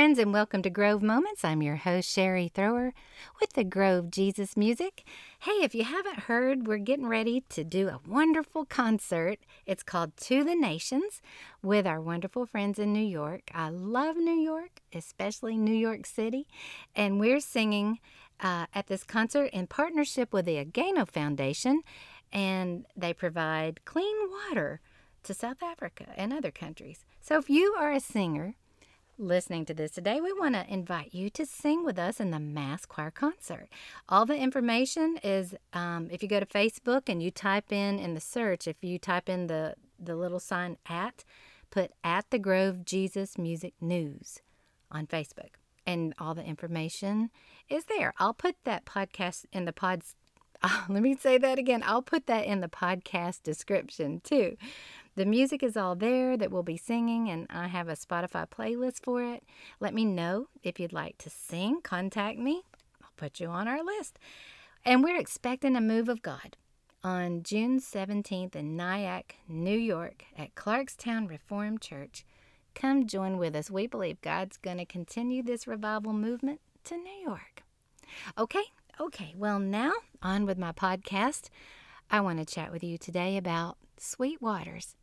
friends, and welcome to Grove Moments. I'm your host, Sherry Thrower, with the Grove Jesus Music. Hey, if you haven't heard, we're getting ready to do a wonderful concert. It's called To the Nations with our wonderful friends in New York. I love New York, especially New York City, and we're singing uh, at this concert in partnership with the Agano Foundation, and they provide clean water to South Africa and other countries. So if you are a singer, listening to this today, we want to invite you to sing with us in the Mass Choir Concert. All the information is um, if you go to Facebook and you type in in the search, if you type in the, the little sign at, put at the Grove Jesus Music News on Facebook. And all the information is there. I'll put that podcast in the pods. Let me say that again. I'll put that in the podcast description too. The music is all there that we'll be singing, and I have a Spotify playlist for it. Let me know if you'd like to sing. Contact me, I'll put you on our list. And we're expecting a move of God on June 17th in Nyack, New York, at Clarkstown Reformed Church. Come join with us. We believe God's going to continue this revival movement to New York. Okay, okay. Well, now on with my podcast. I want to chat with you today about sweet waters.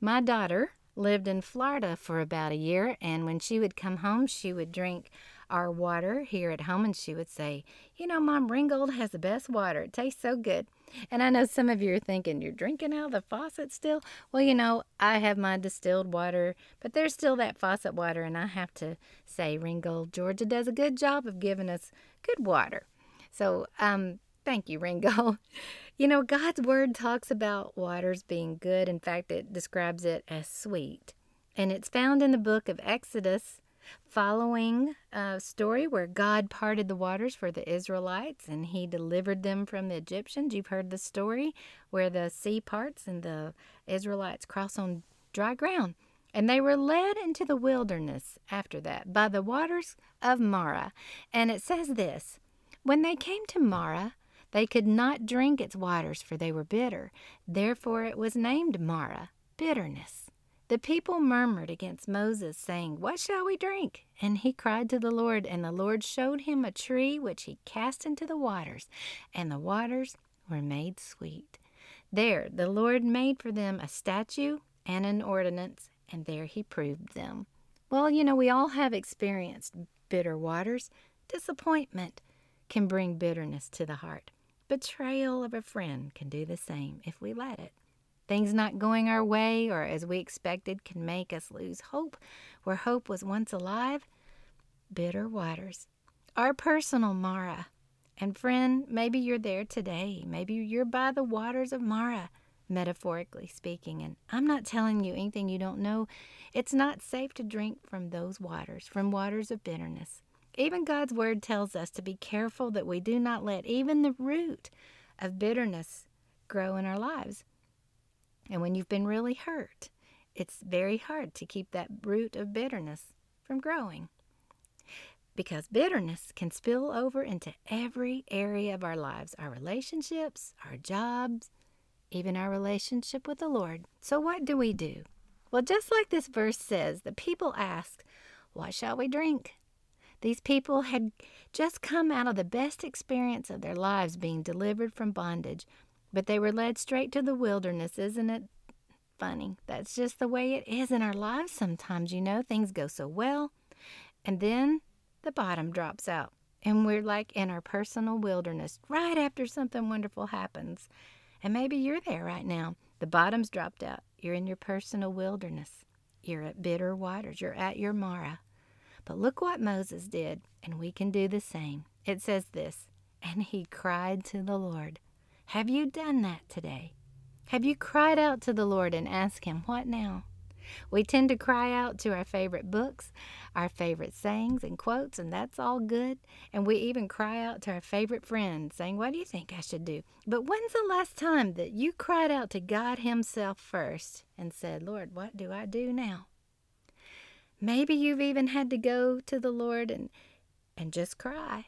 My daughter lived in Florida for about a year, and when she would come home, she would drink our water here at home, and she would say, You know, Mom, Ringgold has the best water. It tastes so good. And I know some of you are thinking, You're drinking out of the faucet still? Well, you know, I have my distilled water, but there's still that faucet water, and I have to say, Ringgold, Georgia does a good job of giving us good water. So, um, thank you, Ringo. You know, God's word talks about waters being good. In fact, it describes it as sweet. And it's found in the book of Exodus, following a story where God parted the waters for the Israelites and he delivered them from the Egyptians. You've heard the story where the sea parts and the Israelites cross on dry ground. And they were led into the wilderness after that by the waters of Marah. And it says this When they came to Marah, they could not drink its waters, for they were bitter. Therefore it was named Marah, bitterness. The people murmured against Moses, saying, What shall we drink? And he cried to the Lord, and the Lord showed him a tree which he cast into the waters, and the waters were made sweet. There the Lord made for them a statue and an ordinance, and there he proved them. Well, you know, we all have experienced bitter waters. Disappointment can bring bitterness to the heart. Betrayal of a friend can do the same if we let it. Things not going our way or as we expected can make us lose hope where hope was once alive. Bitter waters. Our personal Marah. And friend, maybe you're there today. Maybe you're by the waters of Marah, metaphorically speaking. And I'm not telling you anything you don't know. It's not safe to drink from those waters, from waters of bitterness. Even God's word tells us to be careful that we do not let even the root of bitterness grow in our lives. And when you've been really hurt, it's very hard to keep that root of bitterness from growing. Because bitterness can spill over into every area of our lives our relationships, our jobs, even our relationship with the Lord. So, what do we do? Well, just like this verse says, the people asked, What shall we drink? These people had just come out of the best experience of their lives being delivered from bondage, but they were led straight to the wilderness. Isn't it funny? That's just the way it is in our lives sometimes, you know. Things go so well, and then the bottom drops out, and we're like in our personal wilderness right after something wonderful happens. And maybe you're there right now. The bottom's dropped out. You're in your personal wilderness. You're at bitter waters. You're at your Marah. But look what Moses did, and we can do the same. It says this And he cried to the Lord. Have you done that today? Have you cried out to the Lord and asked Him, What now? We tend to cry out to our favorite books, our favorite sayings and quotes, and that's all good. And we even cry out to our favorite friends, saying, What do you think I should do? But when's the last time that you cried out to God Himself first and said, Lord, what do I do now? Maybe you've even had to go to the Lord and and just cry.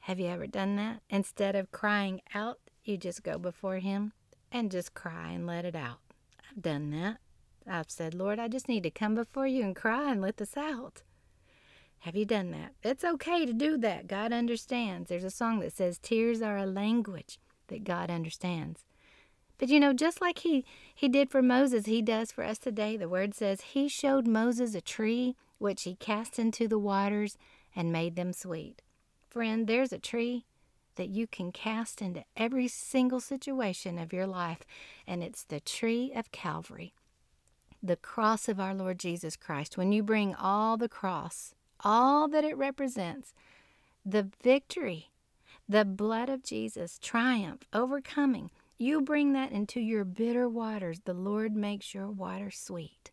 Have you ever done that? Instead of crying out, you just go before him and just cry and let it out. I've done that. I've said, Lord, I just need to come before you and cry and let this out. Have you done that? It's okay to do that. God understands. There's a song that says, Tears are a language that God understands. But you know, just like he, he did for Moses, he does for us today. The word says, He showed Moses a tree which he cast into the waters and made them sweet. Friend, there's a tree that you can cast into every single situation of your life, and it's the tree of Calvary, the cross of our Lord Jesus Christ. When you bring all the cross, all that it represents, the victory, the blood of Jesus, triumph, overcoming, you bring that into your bitter waters. The Lord makes your water sweet.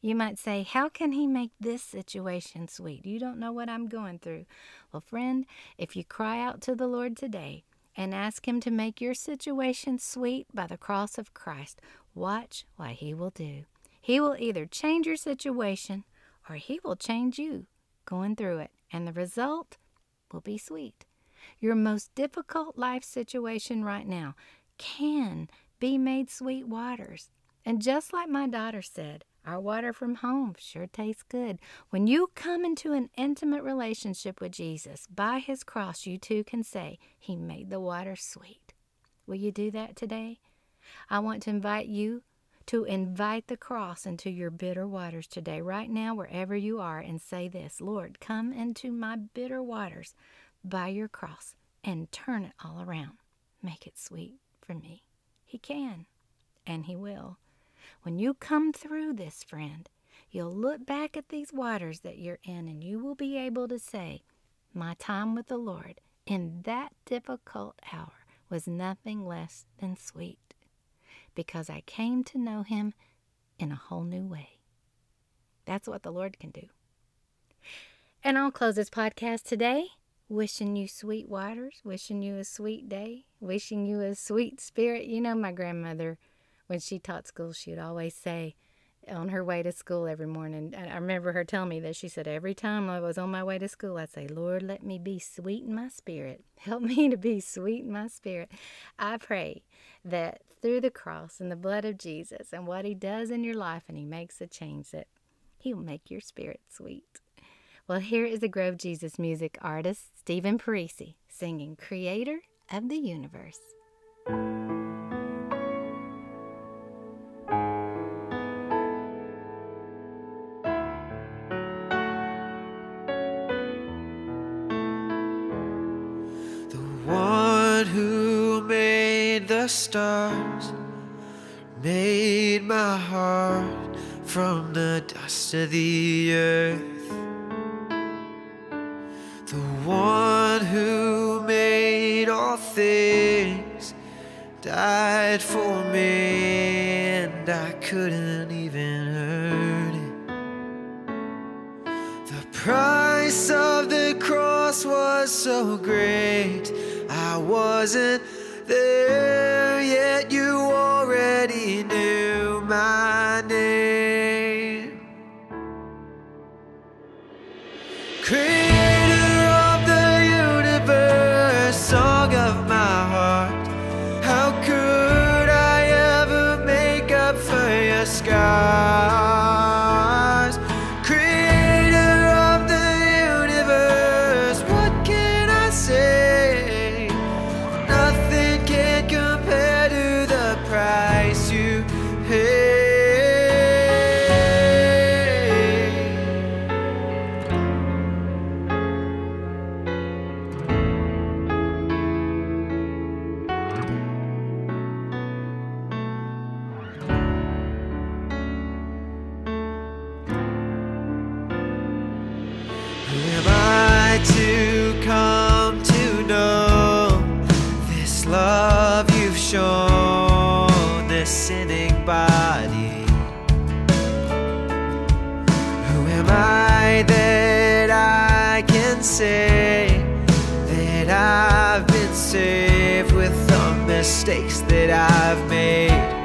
You might say, How can He make this situation sweet? You don't know what I'm going through. Well, friend, if you cry out to the Lord today and ask Him to make your situation sweet by the cross of Christ, watch what He will do. He will either change your situation or He will change you going through it, and the result will be sweet. Your most difficult life situation right now can be made sweet waters. And just like my daughter said, our water from home sure tastes good. When you come into an intimate relationship with Jesus, by his cross, you too can say, He made the water sweet. Will you do that today? I want to invite you to invite the cross into your bitter waters today, right now, wherever you are, and say this Lord, come into my bitter waters by your cross and turn it all around. Make it sweet for me. He can, and He will. When you come through this, friend, you'll look back at these waters that you're in and you will be able to say, My time with the Lord in that difficult hour was nothing less than sweet because I came to know Him in a whole new way. That's what the Lord can do. And I'll close this podcast today wishing you sweet waters, wishing you a sweet day, wishing you a sweet spirit. You know, my grandmother, when she taught school, she would always say, on her way to school every morning. I remember her telling me that she said, Every time I was on my way to school, I'd say, Lord, let me be sweet in my spirit. Help me to be sweet in my spirit. I pray that through the cross and the blood of Jesus and what He does in your life and He makes a change, that He'll make your spirit sweet. Well, here is the Grove Jesus music artist, Stephen Parisi, singing Creator of the Universe. The one who made the stars made my heart from the dust of the earth. Died for me, and I couldn't even earn it. The price of the cross was so great, I wasn't there yet. You for Can say that I've been saved with the mistakes that I've made?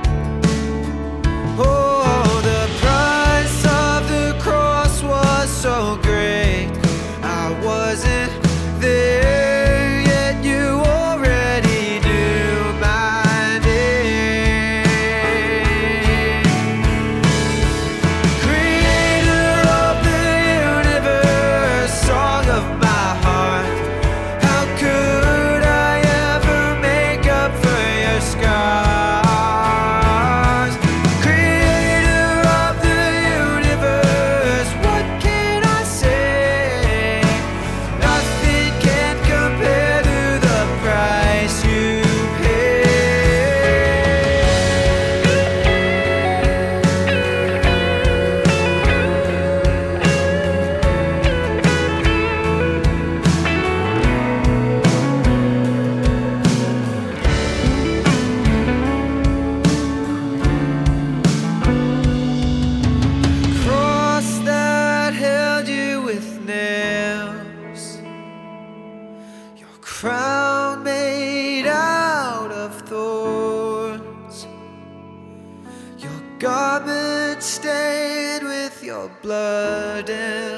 Blood and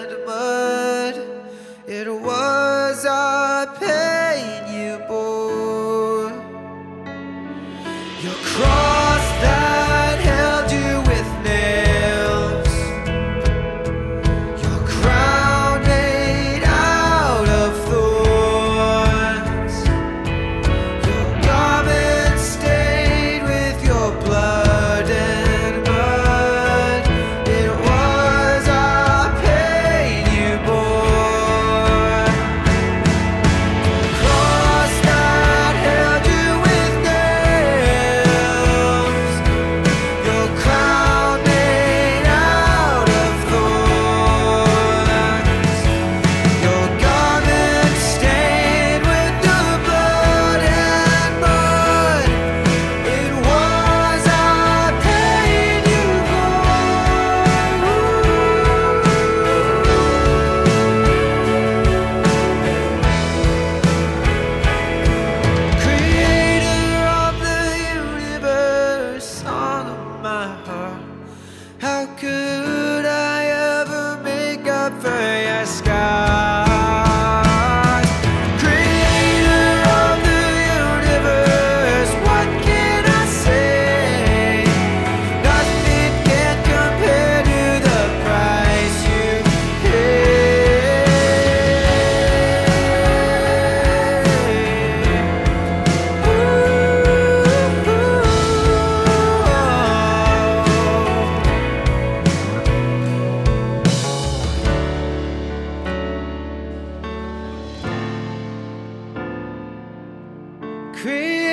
creep